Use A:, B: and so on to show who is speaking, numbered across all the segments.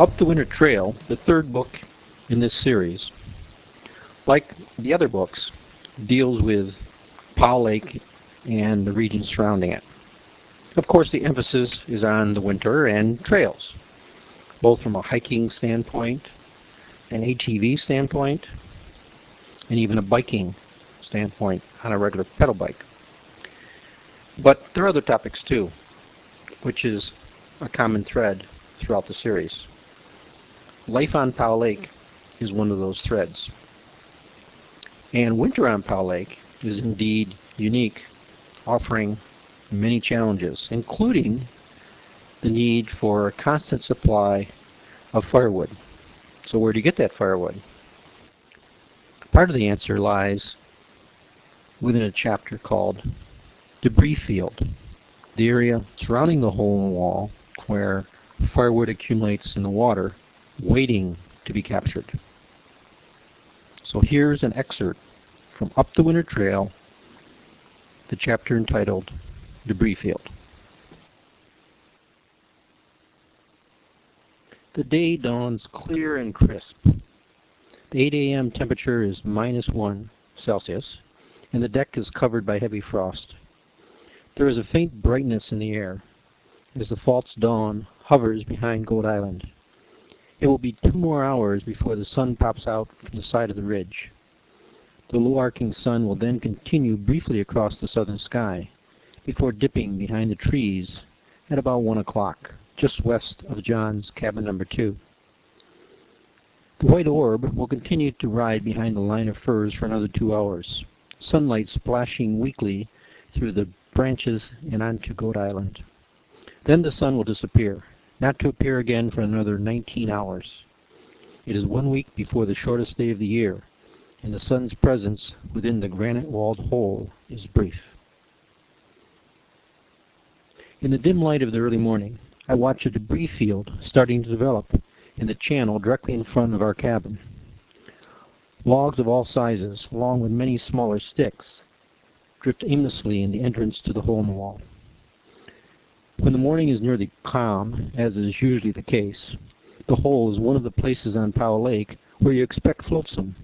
A: Up the Winter Trail, the third book in this series, like the other books, deals with Powell Lake and the region surrounding it. Of course, the emphasis is on the winter and trails, both from a hiking standpoint, an ATV standpoint, and even a biking standpoint on a regular pedal bike. But there are other topics too, which is a common thread throughout the series. Life on Powell Lake is one of those threads. And winter on Powell Lake is indeed unique, offering many challenges, including the need for a constant supply of firewood. So where do you get that firewood? Part of the answer lies within a chapter called Debris Field, the area surrounding the hole in the wall where firewood accumulates in the water, waiting to be captured. So here's an excerpt from Up the Winter Trail, the chapter entitled Debris Field. The day dawns clear and crisp. The 8 a.m. temperature is minus 1 Celsius, and the deck is covered by heavy frost. There is a faint brightness in the air as the false dawn hovers behind Goat Island. It will be two more hours before the sun pops out from the side of the ridge. The low arcing sun will then continue briefly across the southern sky before dipping behind the trees at about 1 o'clock, just west of John's cabin number 2. The white orb will continue to ride behind the line of firs for another two hours, sunlight splashing weakly through the branches and onto Goat Island. Then the sun will disappear, not to appear again for another 19 hours. It is one week before the shortest day of the year, and the sun's presence within the granite-walled hole is brief. In the dim light of the early morning, I watch a debris field starting to develop in the channel directly in front of our cabin. Logs of all sizes, along with many smaller sticks, drift aimlessly in the entrance to the hole in the wall. When the morning is nearly calm, as is usually the case, the hole is one of the places on Powell Lake where you expect flotsam.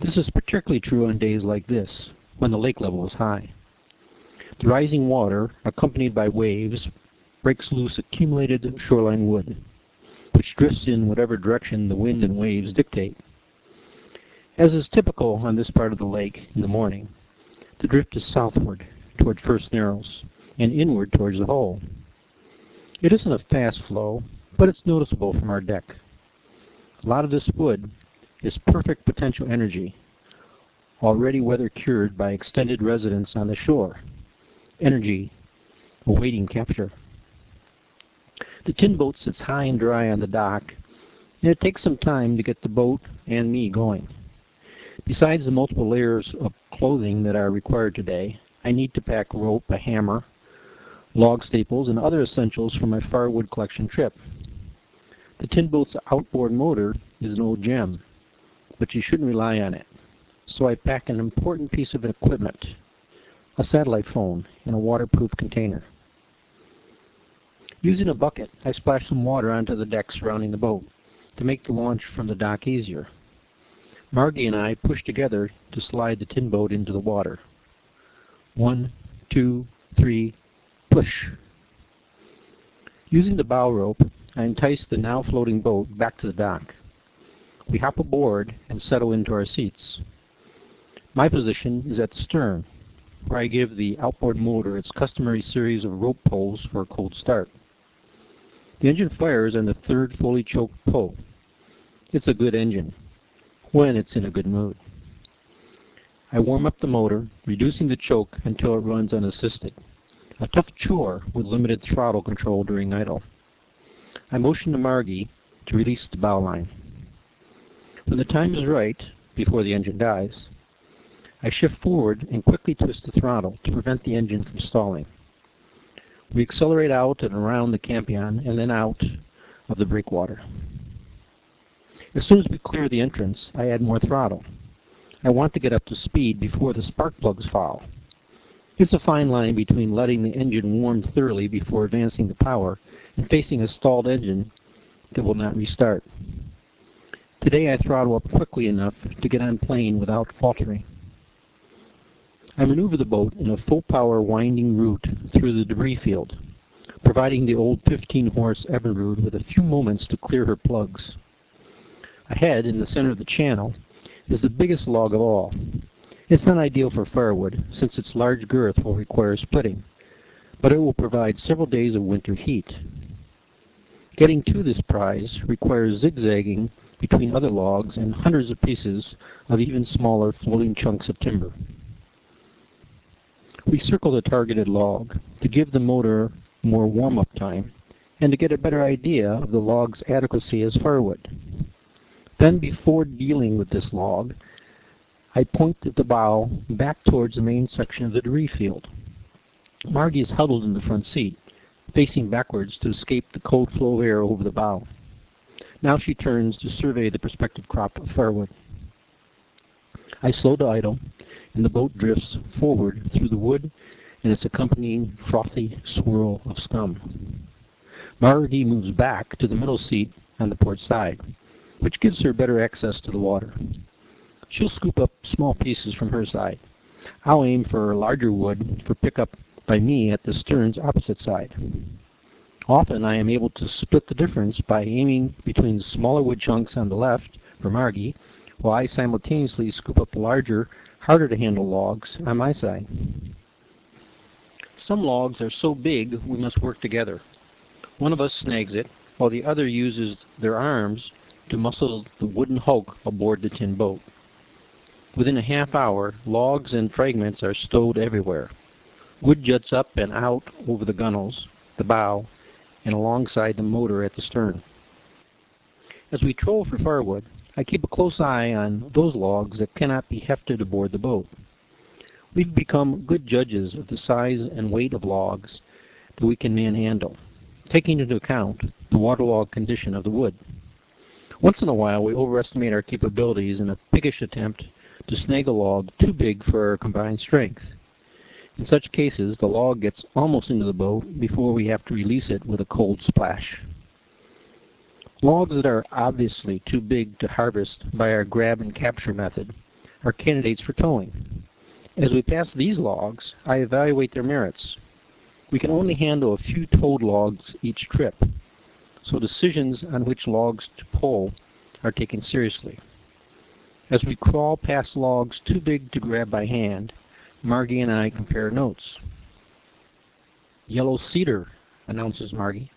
A: This is particularly true on days like this, when the lake level is high. The rising water, accompanied by waves, breaks loose accumulated shoreline wood, which drifts in whatever direction the wind and waves dictate. As is typical on this part of the lake in the morning, the drift is southward toward First Narrows and inward towards the hole. It isn't a fast flow, but it's noticeable from our deck. A lot of this wood is perfect potential energy, already weather cured by extended residence on the shore. Energy awaiting capture. The tin boat sits high and dry on the dock, and it takes some time to get the boat and me going. Besides the multiple layers of clothing that are required today, I need to pack rope, a hammer, log staples, and other essentials for my firewood collection trip. The tin boat's outboard motor is an old gem, but you shouldn't rely on it. So I pack an important piece of equipment, a satellite phone, in a waterproof container. Using a bucket, I splash some water onto the deck surrounding the boat to make the launch from the dock easier. Margie and I push together to slide the tin boat into the water. One, two, three, push. Using the bow rope, I entice the now floating boat back to the dock. We hop aboard and settle into our seats. My position is at the stern, where I give the outboard motor its customary series of rope pulls for a cold start. The engine fires on the third fully choked pull. It's a good engine, when it's in a good mood. I warm up the motor, reducing the choke until it runs unassisted, a tough chore with limited throttle control during idle. I motion to Margie to release the bow line. When the time is right, before the engine dies, I shift forward and quickly twist the throttle to prevent the engine from stalling. We accelerate out and around the campion and then out of the breakwater. As soon as we clear the entrance, I add more throttle. I want to get up to speed before the spark plugs fall. It's a fine line between letting the engine warm thoroughly before advancing the power and facing a stalled engine that will not restart. Today I throttle up quickly enough to get on plane without faltering. I maneuver the boat in a full-power winding route through the debris field, providing the old 15-horse Evinrude with a few moments to clear her plugs. Ahead, in the center of the channel, is the biggest log of all. It's not ideal for firewood, since its large girth will require splitting, but it will provide several days of winter heat. Getting to this prize requires zigzagging between other logs and hundreds of pieces of even smaller floating chunks of timber. We circle the targeted log to give the motor more warm-up time and to get a better idea of the log's adequacy as firewood. Then before dealing with this log, I point at the bow back towards the main section of the debris field. Margie is huddled in the front seat, facing backwards to escape the cold flow of air over the bow. Now she turns to survey the prospective crop of firewood. I slow to idle, and the boat drifts forward through the wood and its accompanying frothy swirl of scum. Margie moves back to the middle seat on the port side, which gives her better access to the water. She'll scoop up small pieces from her side. I'll aim for larger wood for pickup by me at the stern's opposite side. Often I am able to split the difference by aiming between smaller wood chunks on the left for Margie, while I simultaneously scoop up the larger, harder to handle logs on my side. Some logs are so big we must work together. One of us snags it, while the other uses their arms to muscle the wooden hulk aboard the tin boat. Within a half hour, logs and fragments are stowed everywhere. Wood juts up and out over the gunwales, the bow, and alongside the motor at the stern. As we troll for firewood, I keep a close eye on those logs that cannot be hefted aboard the boat. We've become good judges of the size and weight of logs that we can manhandle, taking into account the waterlogged condition of the wood. Once in a while, we overestimate our capabilities in a piggish attempt to snag a log too big for our combined strength. In such cases, the log gets almost into the boat before we have to release it with a cold splash. Logs that are obviously too big to harvest by our grab and capture method are candidates for towing. As we pass these logs, I evaluate their merits. We can only handle a few towed logs each trip, so decisions on which logs to pull are taken seriously. As we crawl past logs too big to grab by hand, Margie and I compare notes. Yellow cedar, announces Margie.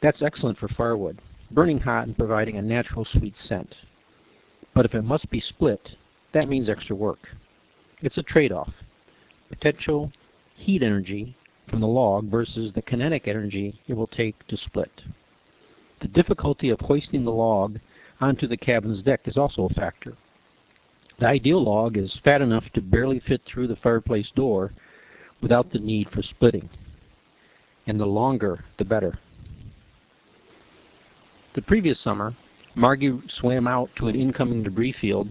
A: That's excellent for firewood, burning hot and providing a natural sweet scent. But if it must be split, that means extra work. It's a trade-off. Potential heat energy from the log versus the kinetic energy it will take to split. The difficulty of hoisting the log onto the cabin's deck is also a factor. The ideal log is fat enough to barely fit through the fireplace door without the need for splitting. And the longer, the better. The previous summer, Margie swam out to an incoming debris field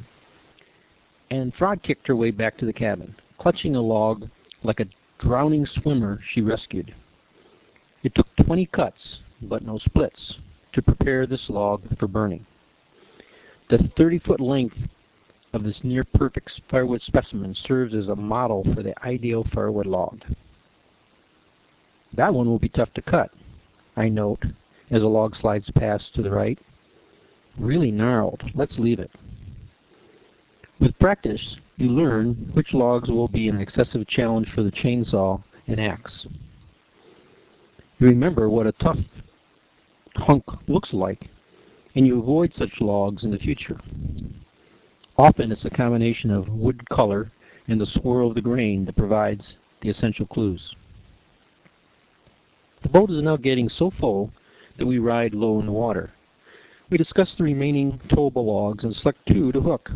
A: and frog kicked her way back to the cabin, clutching a log like a drowning swimmer she rescued. It took 20 cuts, but no splits, to prepare this log for burning. The 30-foot length of this near-perfect firewood specimen serves as a model for the ideal firewood log. That one will be tough to cut, I note, as a log slides past to the right. Really gnarled. Let's leave it. With practice, you learn which logs will be an excessive challenge for the chainsaw and axe. You remember what a tough hunk looks like, and you avoid such logs in the future. Often it's a combination of wood color and the swirl of the grain that provides the essential clues. The boat is now getting so full that we ride low in the water. We discuss the remaining towable logs and select two to hook.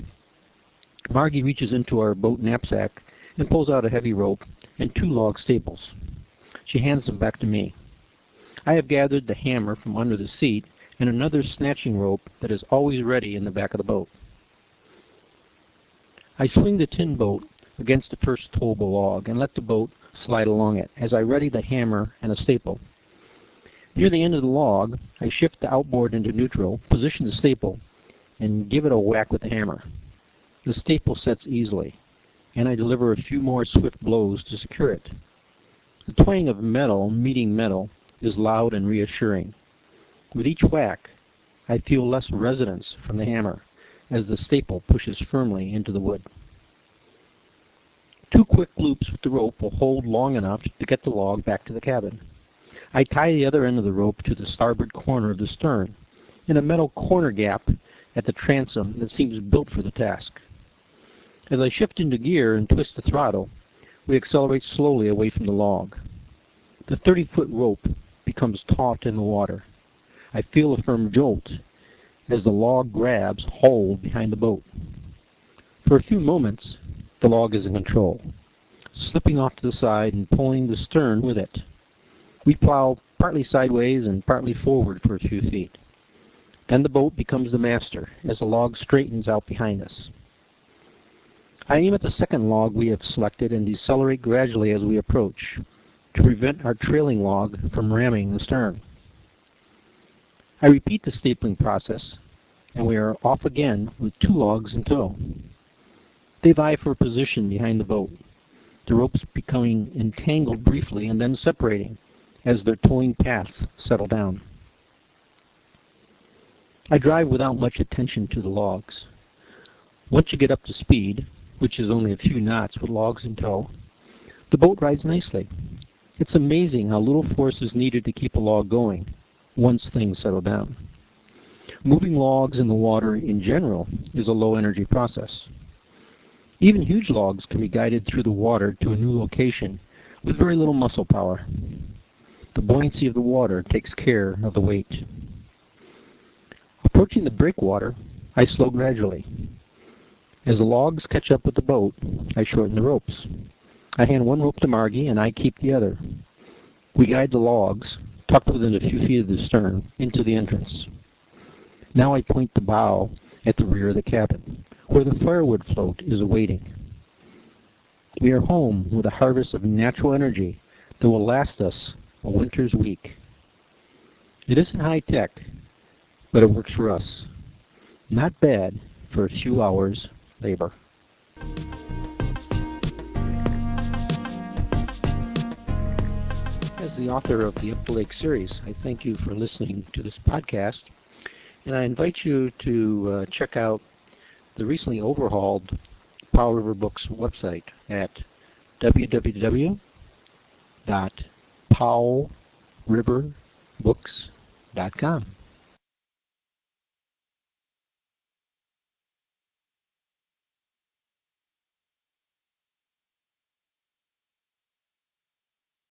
A: Margie reaches into our boat knapsack and pulls out a heavy rope and two log staples. She hands them back to me. I have gathered the hammer from under the seat and another snatching rope that is always ready in the back of the boat. I swing the tin boat against the first towable log and let the boat slide along it as I ready the hammer and a staple. Near the end of the log, I shift the outboard into neutral, position the staple, and give it a whack with the hammer. The staple sets easily, and I deliver a few more swift blows to secure it. The twang of metal meeting metal is loud and reassuring. With each whack, I feel less resonance from the hammer as the staple pushes firmly into the wood. Two quick loops with the rope will hold long enough to get the log back to the cabin. I tie the other end of the rope to the starboard corner of the stern, in a metal corner gap at the transom that seems built for the task. As I shift into gear and twist the throttle, we accelerate slowly away from the log. The 30-foot rope becomes taut in the water. I feel a firm jolt as the log grabs hold behind the boat. For a few moments, the log is in control, slipping off to the side and pulling the stern with it. We plow partly sideways and partly forward for a few feet. Then the boat becomes the master as the log straightens out behind us. I aim at the second log we have selected and decelerate gradually as we approach to prevent our trailing log from ramming the stern. I repeat the stapling process, and we are off again with two logs in tow. They vie for position behind the boat, the ropes becoming entangled briefly and then separating as their towing paths settle down. I drive without much attention to the logs. Once you get up to speed, which is only a few knots with logs in tow, the boat rides nicely. It's amazing how little force is needed to keep a log going once things settle down. Moving logs in the water in general is a low energy process. Even huge logs can be guided through the water to a new location with very little muscle power. The buoyancy of the water takes care of the weight. Approaching the breakwater, I slow gradually. As the logs catch up with the boat, I shorten the ropes. I hand one rope to Margie, and I keep the other. We guide the logs, tucked within a few feet of the stern, into the entrance. Now I point the bow at the rear of the cabin, where the firewood float is awaiting. We are home with a harvest of natural energy that will last us a winter's week. It isn't high tech, but it works for us. Not bad for a few hours labor. As the author of the Up the Lake series, I thank you for listening to this podcast, and I invite you to uh, check out the recently overhauled Powell River Books website at www powellriverbooks.com.